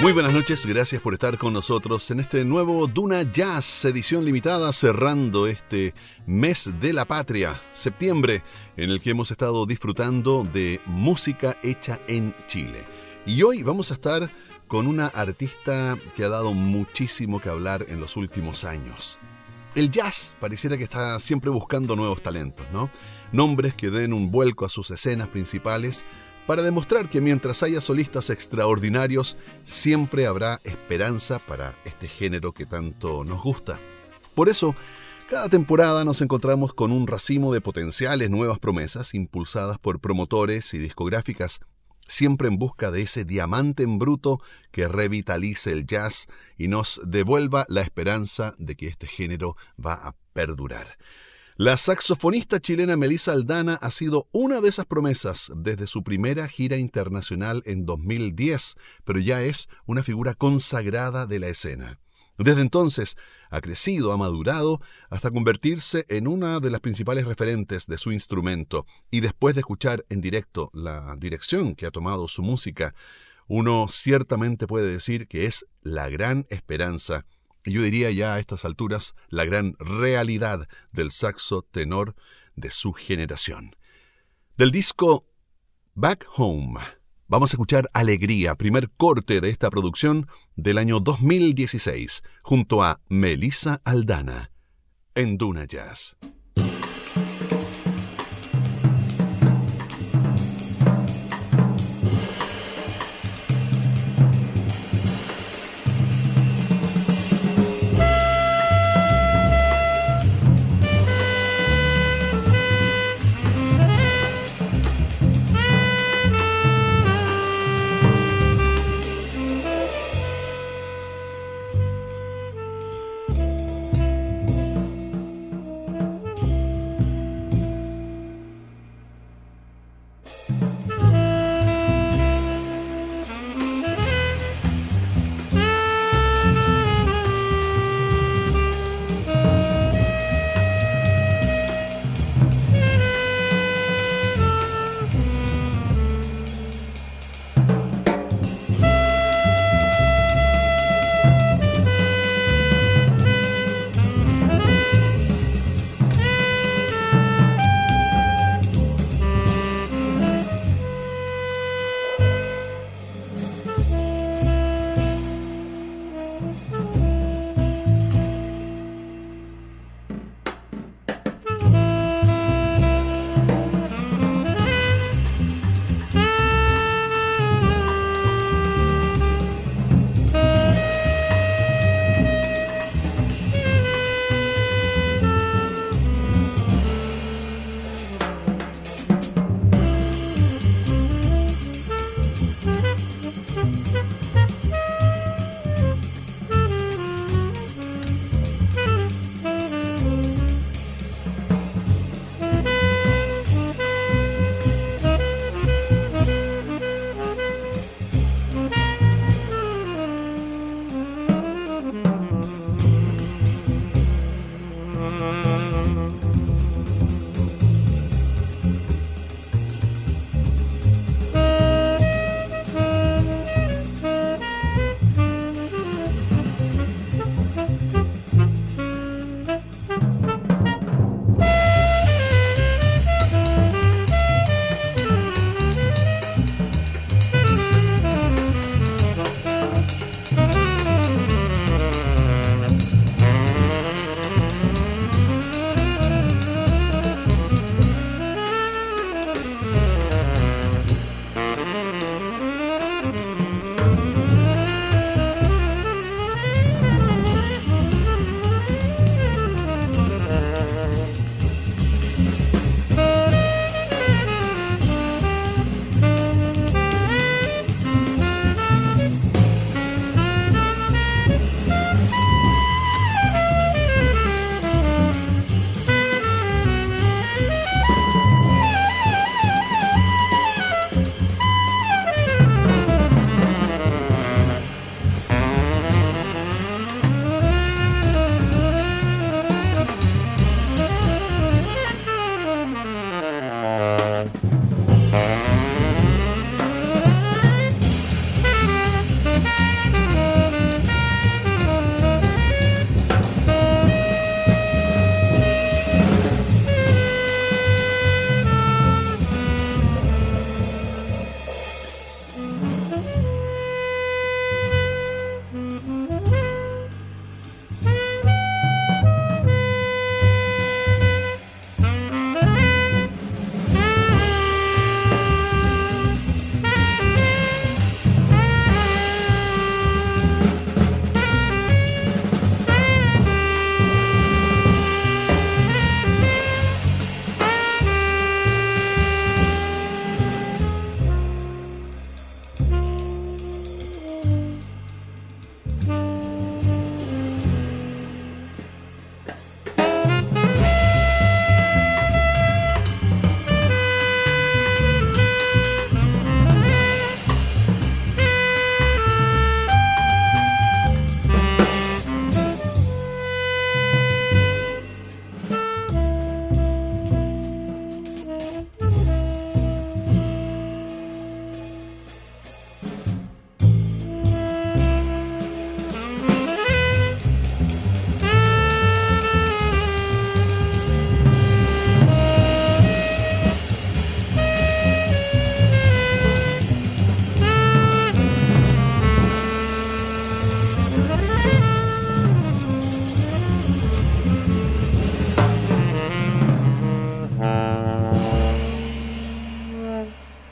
Muy buenas noches, gracias por estar con nosotros en este nuevo Duna Jazz, edición limitada, cerrando este mes de la patria, septiembre, en el que hemos estado disfrutando de música hecha en Chile. Y hoy vamos a estar con una artista que ha dado muchísimo que hablar en los últimos años. El jazz pareciera que está siempre buscando nuevos talentos, ¿no? Nombres que den un vuelco a sus escenas principales para demostrar que mientras haya solistas extraordinarios, siempre habrá esperanza para este género que tanto nos gusta. Por eso, cada temporada nos encontramos con un racimo de potenciales nuevas promesas impulsadas por promotores y discográficas, siempre en busca de ese diamante en bruto que revitalice el jazz y nos devuelva la esperanza de que este género va a perdurar. La saxofonista chilena Melissa Aldana ha sido una de esas promesas desde su primera gira internacional en 2010, pero ya es una figura consagrada de la escena. Desde entonces ha crecido, ha madurado, hasta convertirse en una de las principales referentes de su instrumento, y después de escuchar en directo la dirección que ha tomado su música, uno ciertamente puede decir que es la gran esperanza yo diría ya a estas alturas la gran realidad del saxo tenor de su generación. Del disco Back Home, vamos a escuchar Alegría, primer corte de esta producción del año 2016, junto a Melissa Aldana, en Duna Jazz.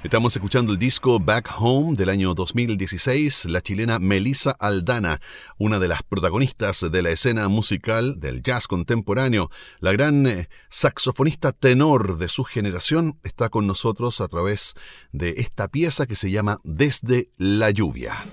Estamos escuchando el disco Back Home del año 2016, la chilena Melissa Aldana, una de las protagonistas de la escena musical del jazz contemporáneo. La gran eh, saxofonista tenor de su generación está con nosotros a través de esta pieza que se llama Desde la lluvia.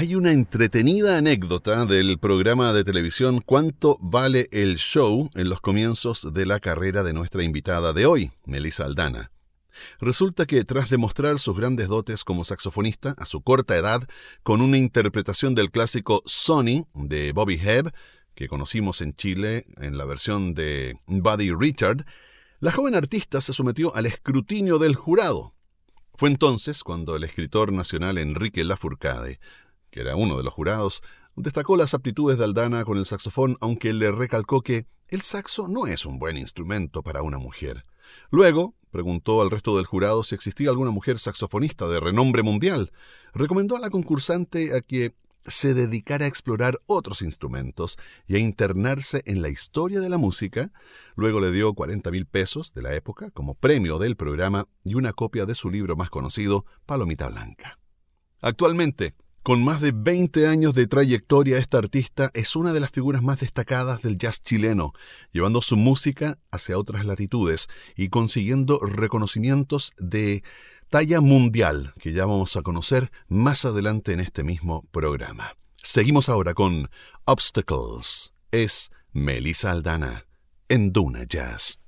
Hay una entretenida anécdota del programa de televisión Cuánto vale el show en los comienzos de la carrera de nuestra invitada de hoy, Melissa Aldana. Resulta que tras demostrar sus grandes dotes como saxofonista a su corta edad, con una interpretación del clásico Sonny de Bobby Hebb, que conocimos en Chile en la versión de Buddy Richard, la joven artista se sometió al escrutinio del jurado. Fue entonces cuando el escritor nacional Enrique Lafourcade que era uno de los jurados, destacó las aptitudes de Aldana con el saxofón, aunque le recalcó que el saxo no es un buen instrumento para una mujer. Luego, preguntó al resto del jurado si existía alguna mujer saxofonista de renombre mundial. Recomendó a la concursante a que se dedicara a explorar otros instrumentos y a internarse en la historia de la música. Luego le dio 40 mil pesos de la época como premio del programa y una copia de su libro más conocido, Palomita Blanca. Actualmente, con más de 20 años de trayectoria, esta artista es una de las figuras más destacadas del jazz chileno, llevando su música hacia otras latitudes y consiguiendo reconocimientos de talla mundial que ya vamos a conocer más adelante en este mismo programa. Seguimos ahora con Obstacles. Es Melissa Aldana en Duna Jazz.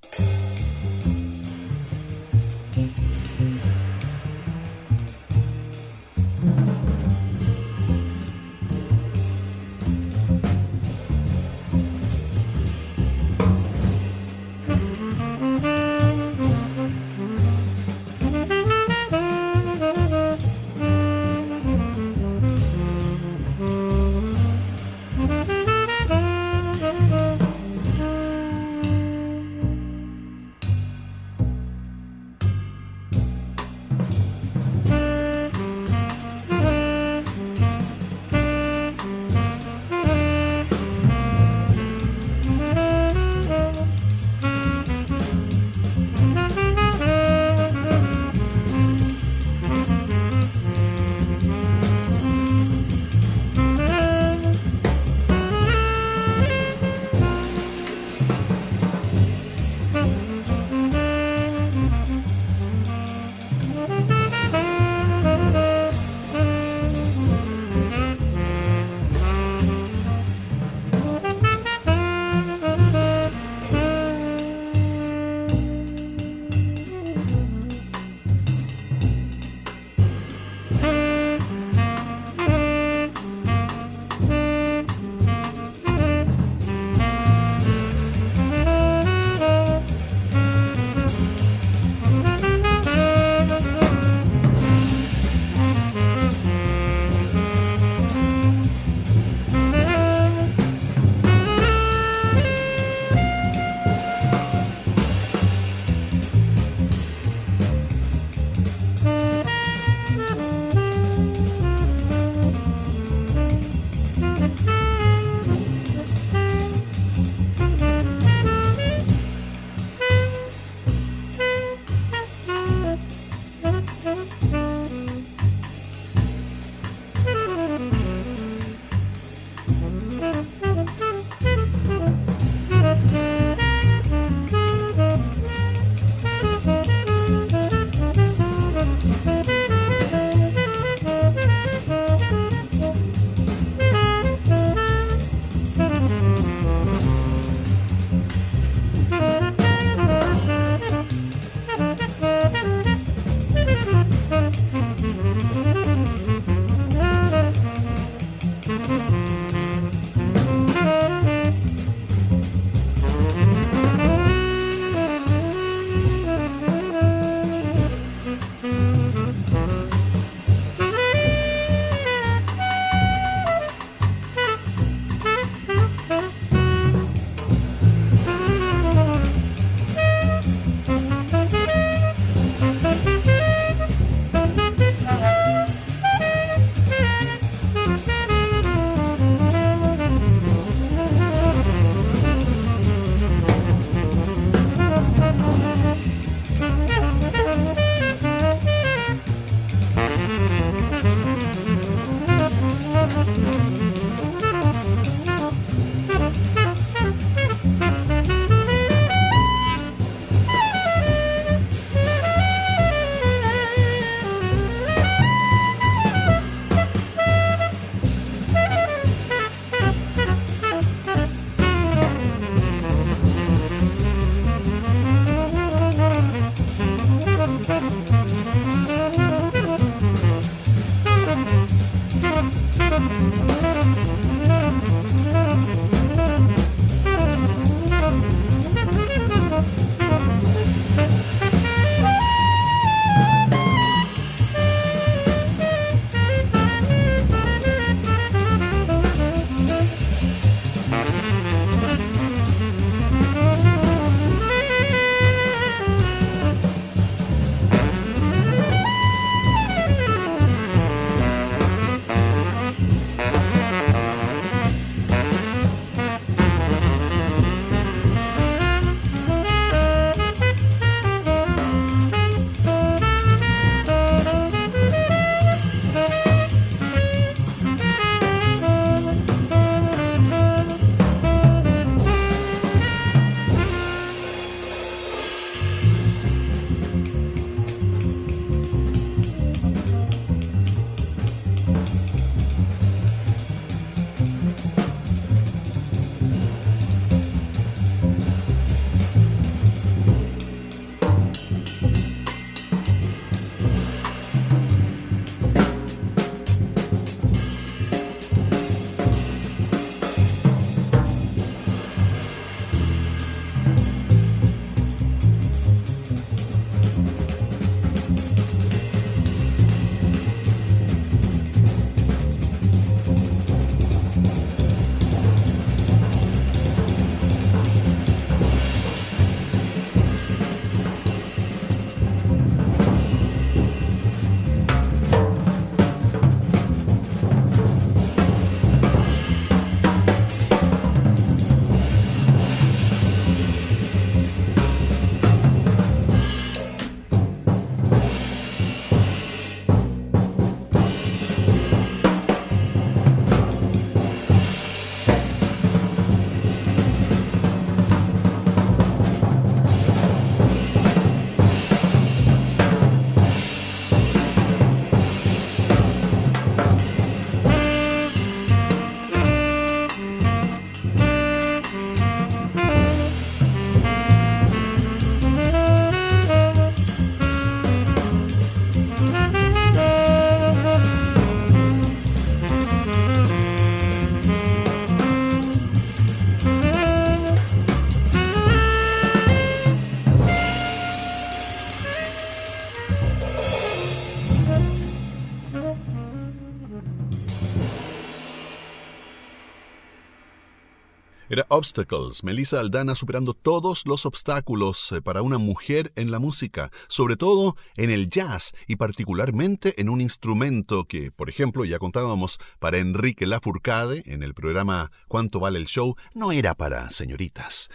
Obstacles, Melissa Aldana superando todos los obstáculos eh, para una mujer en la música, sobre todo en el jazz y particularmente en un instrumento que, por ejemplo, ya contábamos para Enrique Lafourcade en el programa ¿Cuánto vale el show? no era para señoritas.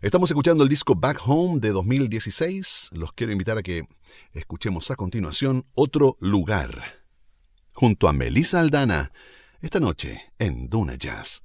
Estamos escuchando el disco Back Home de 2016. Los quiero invitar a que escuchemos a continuación Otro Lugar, junto a Melissa Aldana, esta noche en Duna Jazz.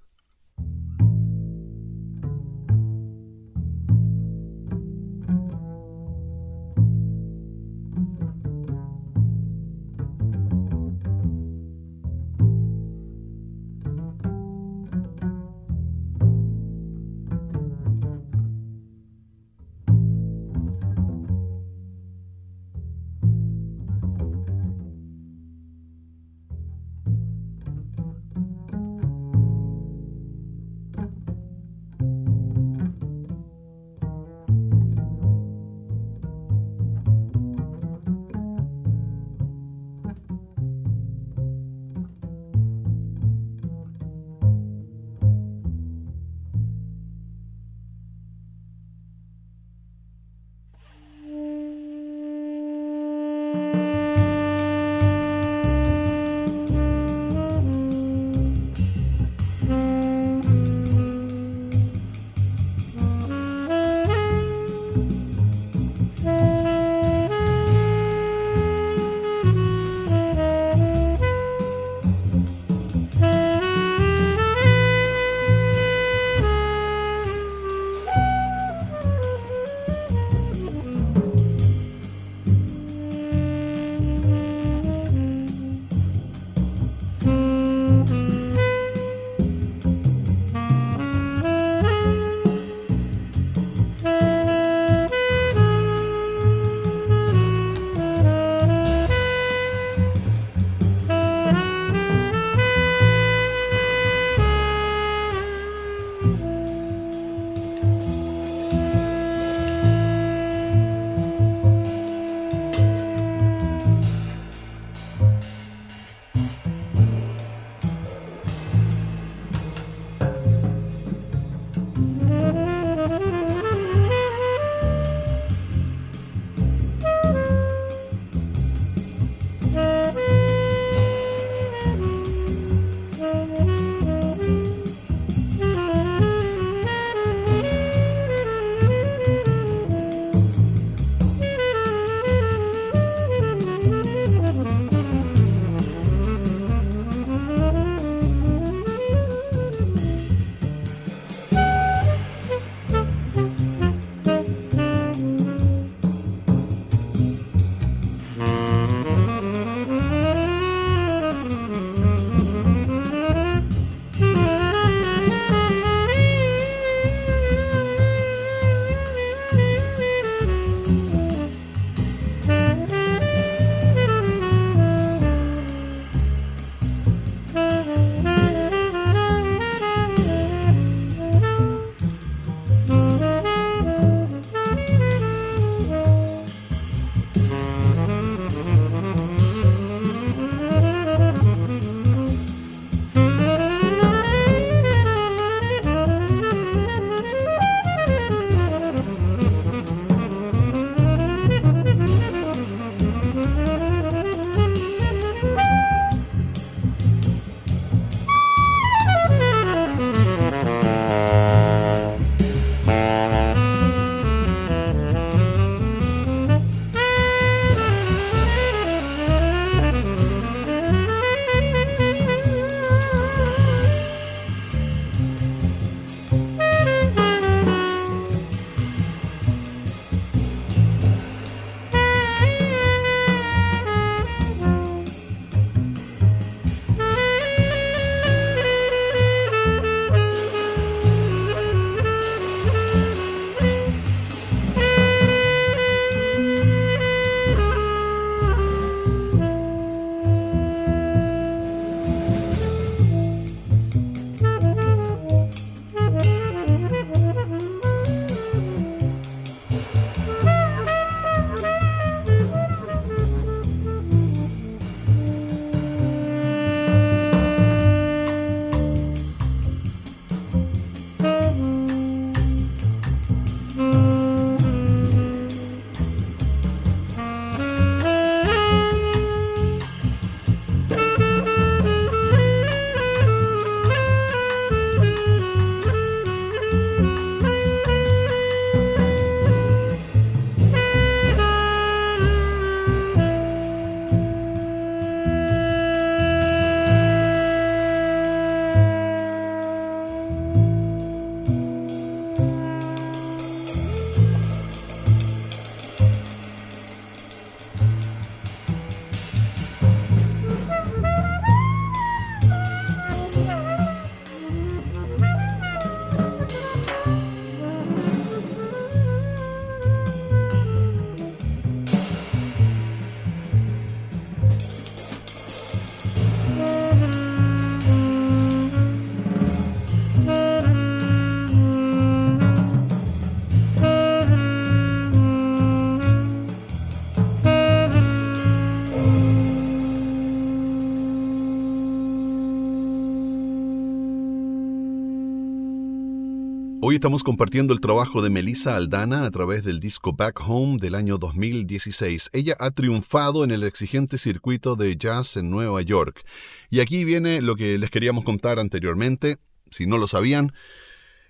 Hoy estamos compartiendo el trabajo de Melissa Aldana a través del disco Back Home del año 2016. Ella ha triunfado en el exigente circuito de jazz en Nueva York. Y aquí viene lo que les queríamos contar anteriormente, si no lo sabían.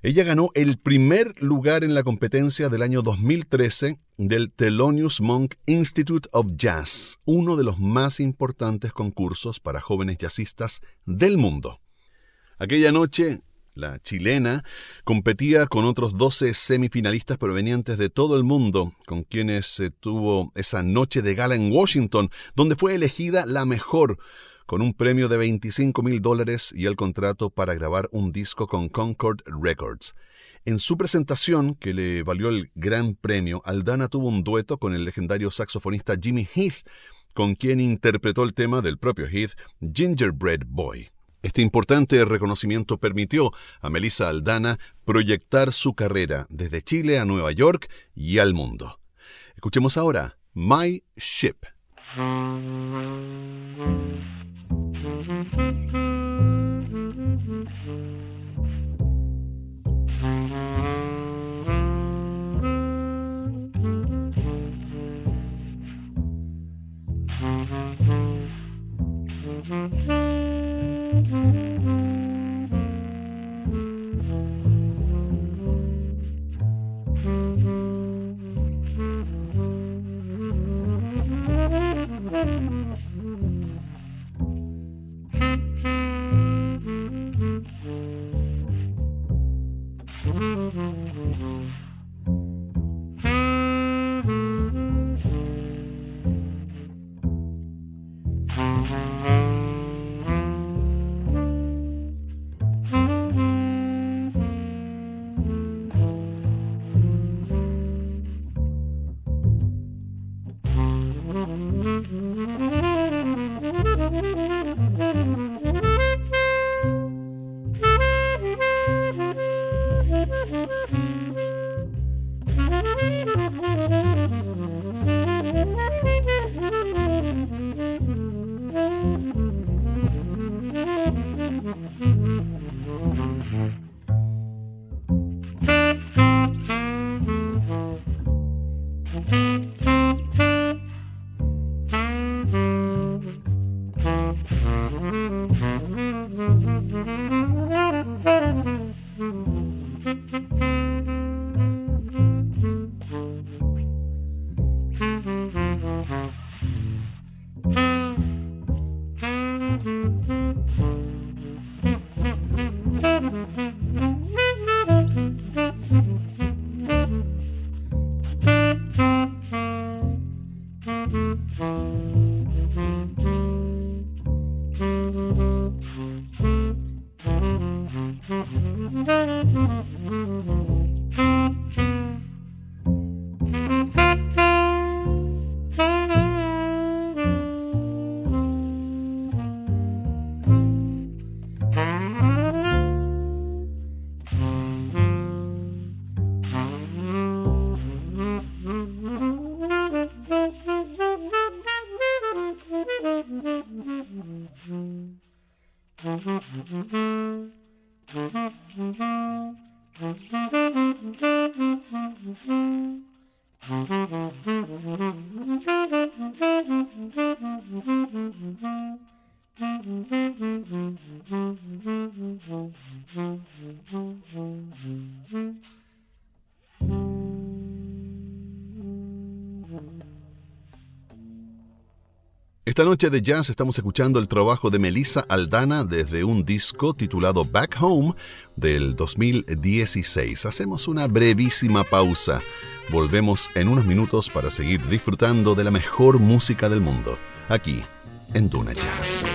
Ella ganó el primer lugar en la competencia del año 2013 del Thelonious Monk Institute of Jazz, uno de los más importantes concursos para jóvenes jazzistas del mundo. Aquella noche la chilena, competía con otros 12 semifinalistas provenientes de todo el mundo, con quienes se tuvo esa noche de gala en Washington, donde fue elegida la mejor, con un premio de 25 mil dólares y el contrato para grabar un disco con Concord Records. En su presentación, que le valió el gran premio, Aldana tuvo un dueto con el legendario saxofonista Jimmy Heath, con quien interpretó el tema del propio Heath, Gingerbread Boy. Este importante reconocimiento permitió a Melissa Aldana proyectar su carrera desde Chile a Nueva York y al mundo. Escuchemos ahora My Ship. Mm-hmm. mm-hmm, mm-hmm, mm-hmm. Esta noche de jazz estamos escuchando el trabajo de Melissa Aldana desde un disco titulado Back Home del 2016. Hacemos una brevísima pausa. Volvemos en unos minutos para seguir disfrutando de la mejor música del mundo, aquí en Duna Jazz.